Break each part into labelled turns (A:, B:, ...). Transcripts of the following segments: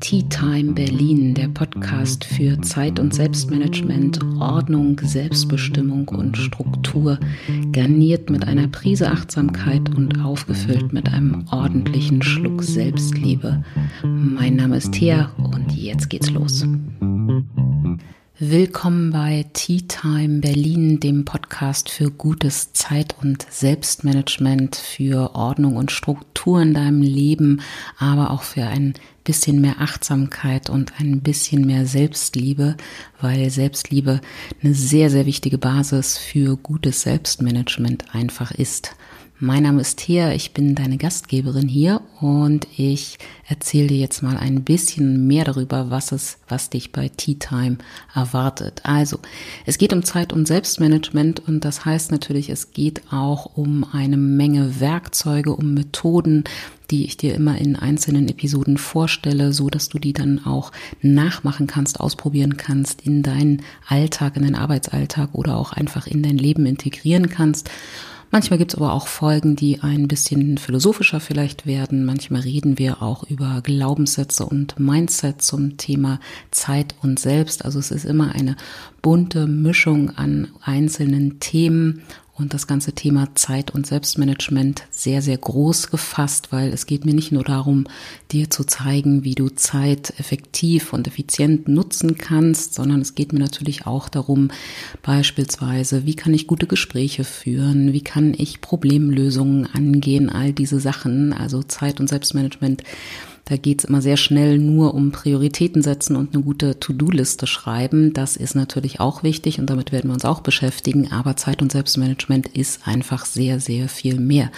A: Tea Time Berlin, der Podcast für Zeit- und Selbstmanagement, Ordnung, Selbstbestimmung und Struktur, garniert mit einer Prise Achtsamkeit und aufgefüllt mit einem ordentlichen Schluck Selbstliebe. Mein Name ist Thea und jetzt geht's los. Willkommen bei Tea Time Berlin, dem Podcast für gutes Zeit- und Selbstmanagement, für Ordnung und Struktur in deinem Leben, aber auch für ein bisschen mehr Achtsamkeit und ein bisschen mehr Selbstliebe, weil Selbstliebe eine sehr, sehr wichtige Basis für gutes Selbstmanagement einfach ist. Mein Name ist Thea, ich bin deine Gastgeberin hier und ich erzähle dir jetzt mal ein bisschen mehr darüber, was es, was dich bei Tea Time erwartet. Also, es geht um Zeit- und Selbstmanagement und das heißt natürlich, es geht auch um eine Menge Werkzeuge, um Methoden, die ich dir immer in einzelnen Episoden vorstelle, so dass du die dann auch nachmachen kannst, ausprobieren kannst, in deinen Alltag, in deinen Arbeitsalltag oder auch einfach in dein Leben integrieren kannst. Manchmal gibt es aber auch Folgen, die ein bisschen philosophischer vielleicht werden. Manchmal reden wir auch über Glaubenssätze und Mindset zum Thema Zeit und Selbst. Also es ist immer eine bunte Mischung an einzelnen Themen und das ganze Thema Zeit- und Selbstmanagement sehr, sehr groß gefasst, weil es geht mir nicht nur darum, dir zu zeigen, wie du Zeit effektiv und effizient nutzen kannst, sondern es geht mir natürlich auch darum, beispielsweise, wie kann ich gute Gespräche führen, wie kann ich Problemlösungen angehen, all diese Sachen, also Zeit- und Selbstmanagement da geht es immer sehr schnell nur um Prioritäten setzen und eine gute To-Do-Liste schreiben. Das ist natürlich auch wichtig und damit werden wir uns auch beschäftigen. Aber Zeit- und Selbstmanagement ist einfach sehr, sehr viel mehr.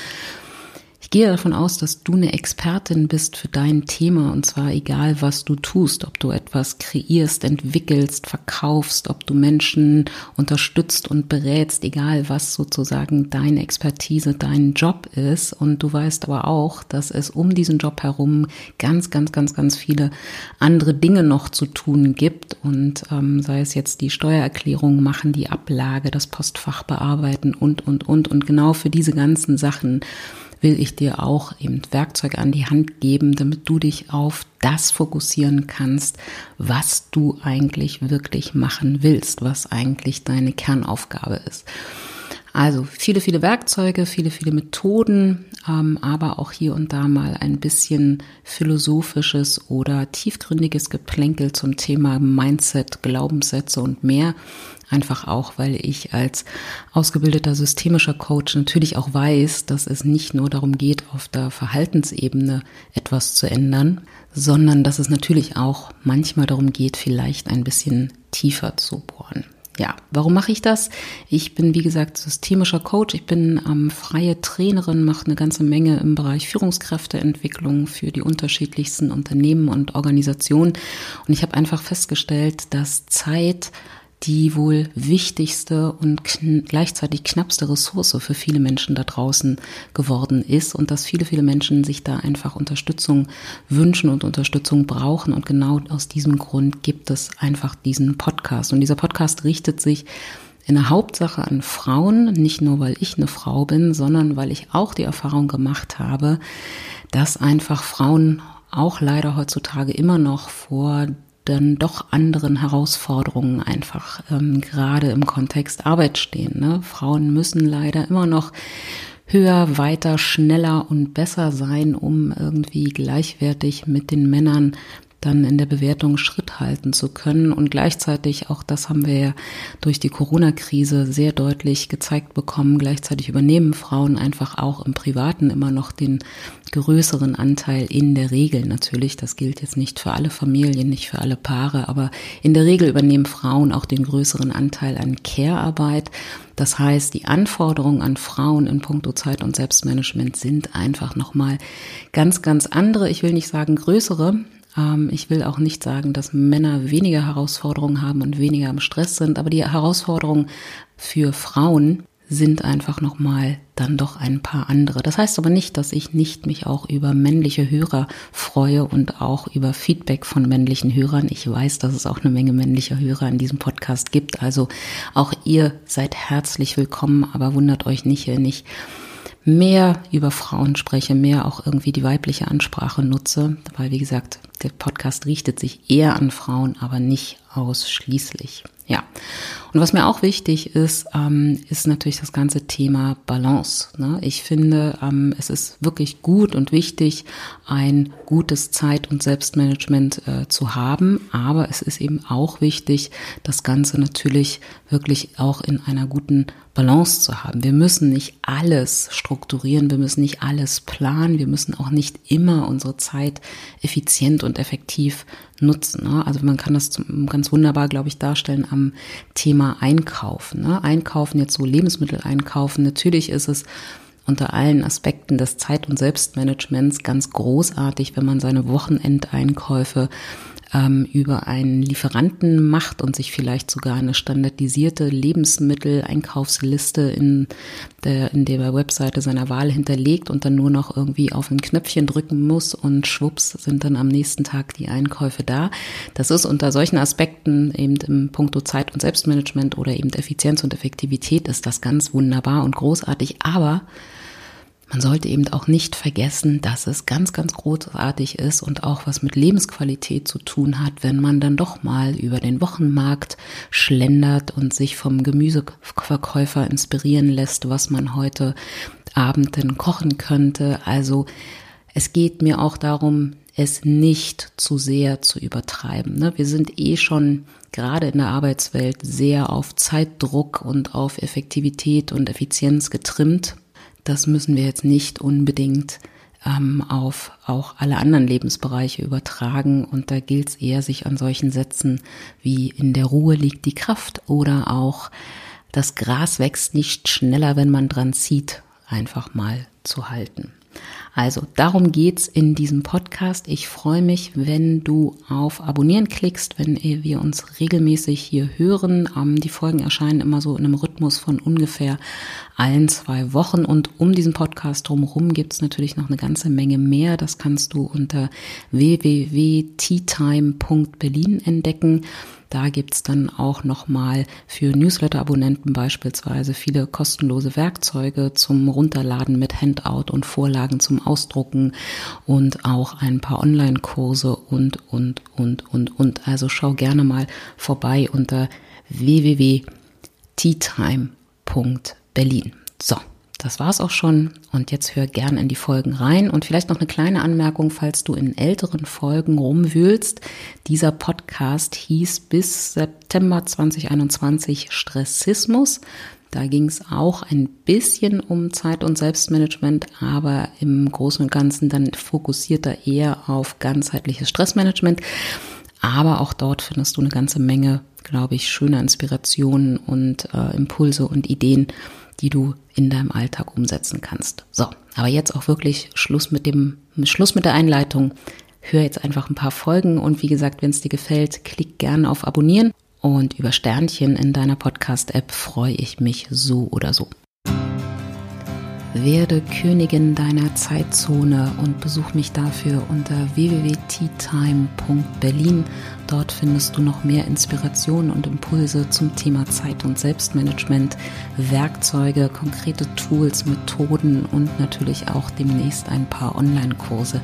A: Gehe davon aus, dass du eine Expertin bist für dein Thema und zwar egal, was du tust, ob du etwas kreierst, entwickelst, verkaufst, ob du Menschen unterstützt und berätst, egal was sozusagen deine Expertise, dein Job ist. Und du weißt aber auch, dass es um diesen Job herum ganz, ganz, ganz, ganz viele andere Dinge noch zu tun gibt und ähm, sei es jetzt die Steuererklärung machen, die Ablage, das Postfach bearbeiten und, und, und. Und genau für diese ganzen Sachen will ich dir auch eben Werkzeuge an die Hand geben, damit du dich auf das fokussieren kannst, was du eigentlich wirklich machen willst, was eigentlich deine Kernaufgabe ist. Also viele, viele Werkzeuge, viele, viele Methoden, ähm, aber auch hier und da mal ein bisschen philosophisches oder tiefgründiges Geplänkel zum Thema Mindset, Glaubenssätze und mehr. Einfach auch, weil ich als ausgebildeter systemischer Coach natürlich auch weiß, dass es nicht nur darum geht, auf der Verhaltensebene etwas zu ändern, sondern dass es natürlich auch manchmal darum geht, vielleicht ein bisschen tiefer zu bohren ja, warum mache ich das? Ich bin, wie gesagt, systemischer Coach. Ich bin ähm, freie Trainerin, mache eine ganze Menge im Bereich Führungskräfteentwicklung für die unterschiedlichsten Unternehmen und Organisationen. Und ich habe einfach festgestellt, dass Zeit die wohl wichtigste und kn gleichzeitig knappste Ressource für viele Menschen da draußen geworden ist und dass viele, viele Menschen sich da einfach Unterstützung wünschen und Unterstützung brauchen. Und genau aus diesem Grund gibt es einfach diesen Podcast. Und dieser Podcast richtet sich in der Hauptsache an Frauen, nicht nur weil ich eine Frau bin, sondern weil ich auch die Erfahrung gemacht habe, dass einfach Frauen auch leider heutzutage immer noch vor dann doch anderen Herausforderungen einfach ähm, gerade im Kontext Arbeit stehen. Ne? Frauen müssen leider immer noch höher, weiter, schneller und besser sein, um irgendwie gleichwertig mit den Männern dann in der Bewertung Schritt halten zu können. Und gleichzeitig, auch das haben wir ja durch die Corona-Krise sehr deutlich gezeigt bekommen, gleichzeitig übernehmen Frauen einfach auch im Privaten immer noch den größeren Anteil in der Regel natürlich. Das gilt jetzt nicht für alle Familien, nicht für alle Paare, aber in der Regel übernehmen Frauen auch den größeren Anteil an Care-Arbeit. Das heißt, die Anforderungen an Frauen in puncto Zeit und Selbstmanagement sind einfach nochmal ganz, ganz andere. Ich will nicht sagen größere, ich will auch nicht sagen, dass Männer weniger Herausforderungen haben und weniger im Stress sind, aber die Herausforderungen für Frauen sind einfach nochmal dann doch ein paar andere. Das heißt aber nicht, dass ich nicht mich auch über männliche Hörer freue und auch über Feedback von männlichen Hörern. Ich weiß, dass es auch eine Menge männlicher Hörer in diesem Podcast gibt. Also auch ihr seid herzlich willkommen, aber wundert euch nicht, wenn ich mehr über Frauen spreche, mehr auch irgendwie die weibliche Ansprache nutze, weil wie gesagt, der Podcast richtet sich eher an Frauen, aber nicht ausschließlich. Ja. Und was mir auch wichtig ist, ähm, ist natürlich das ganze Thema Balance. Ne? Ich finde, ähm, es ist wirklich gut und wichtig, ein gutes Zeit- und Selbstmanagement äh, zu haben. Aber es ist eben auch wichtig, das Ganze natürlich wirklich auch in einer guten Balance zu haben. Wir müssen nicht alles strukturieren, wir müssen nicht alles planen, wir müssen auch nicht immer unsere Zeit effizient und effektiv nutzen. Ne? Also man kann das ganz wunderbar, glaube ich, darstellen am Thema Einkaufen. Ne? Einkaufen, jetzt so Lebensmittel einkaufen. Natürlich ist es unter allen Aspekten des Zeit- und Selbstmanagements ganz großartig, wenn man seine Wochenendeinkäufe ähm, über einen Lieferanten macht und sich vielleicht sogar eine standardisierte Lebensmitteleinkaufsliste in der, in der Webseite seiner Wahl hinterlegt und dann nur noch irgendwie auf ein Knöpfchen drücken muss und schwupps sind dann am nächsten Tag die Einkäufe da. Das ist unter solchen Aspekten eben im Punkto Zeit- und Selbstmanagement oder eben Effizienz und Effektivität ist das ganz wunderbar und großartig, aber man sollte eben auch nicht vergessen, dass es ganz, ganz großartig ist und auch was mit Lebensqualität zu tun hat, wenn man dann doch mal über den Wochenmarkt schlendert und sich vom Gemüseverkäufer inspirieren lässt, was man heute Abend denn kochen könnte. Also es geht mir auch darum, es nicht zu sehr zu übertreiben. Ne? Wir sind eh schon gerade in der Arbeitswelt sehr auf Zeitdruck und auf Effektivität und Effizienz getrimmt das müssen wir jetzt nicht unbedingt ähm, auf auch alle anderen Lebensbereiche übertragen. Und da gilt es eher, sich an solchen Sätzen wie in der Ruhe liegt die Kraft oder auch das Gras wächst nicht schneller, wenn man dran zieht, einfach mal zu halten. Also darum geht's in diesem Podcast. Ich freue mich, wenn du auf Abonnieren klickst, wenn wir uns regelmäßig hier hören. Ähm, die Folgen erscheinen immer so in einem Rhythmus von ungefähr allen zwei Wochen. Und um diesen Podcast drumherum gibt's natürlich noch eine ganze Menge mehr. Das kannst du unter www.teatime.berlin entdecken. Da gibt's dann auch nochmal für Newsletter-Abonnenten beispielsweise viele kostenlose Werkzeuge zum Runterladen mit Handout und Vorlagen zum Ausdrucken und auch ein paar Online-Kurse und, und, und, und, und. Also schau gerne mal vorbei unter www.teatime.berlin. So. Das war's auch schon und jetzt hör gern in die Folgen rein und vielleicht noch eine kleine Anmerkung, falls du in älteren Folgen rumwühlst. Dieser Podcast hieß bis September 2021 Stressismus. Da ging es auch ein bisschen um Zeit- und Selbstmanagement, aber im Großen und Ganzen dann fokussiert er eher auf ganzheitliches Stressmanagement. Aber auch dort findest du eine ganze Menge, glaube ich, schöner Inspirationen und äh, Impulse und Ideen, die du in deinem Alltag umsetzen kannst. So, aber jetzt auch wirklich Schluss mit dem Schluss mit der Einleitung. Hör jetzt einfach ein paar Folgen und wie gesagt, wenn es dir gefällt, klick gerne auf Abonnieren und über Sternchen in deiner Podcast-App freue ich mich so oder so. Werde Königin deiner Zeitzone und besuch mich dafür unter www.teatime.berlin. Dort findest du noch mehr Inspirationen und Impulse zum Thema Zeit- und Selbstmanagement, Werkzeuge, konkrete Tools, Methoden und natürlich auch demnächst ein paar Online-Kurse.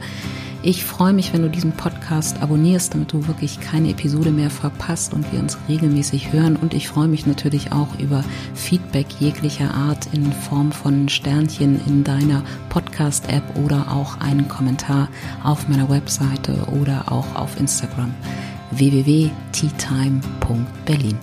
A: Ich freue mich, wenn du diesen Podcast abonnierst, damit du wirklich keine Episode mehr verpasst und wir uns regelmäßig hören. Und ich freue mich natürlich auch über Feedback jeglicher Art in Form von Sternchen in deiner Podcast-App oder auch einen Kommentar auf meiner Webseite oder auch auf Instagram www.teatime.berlin.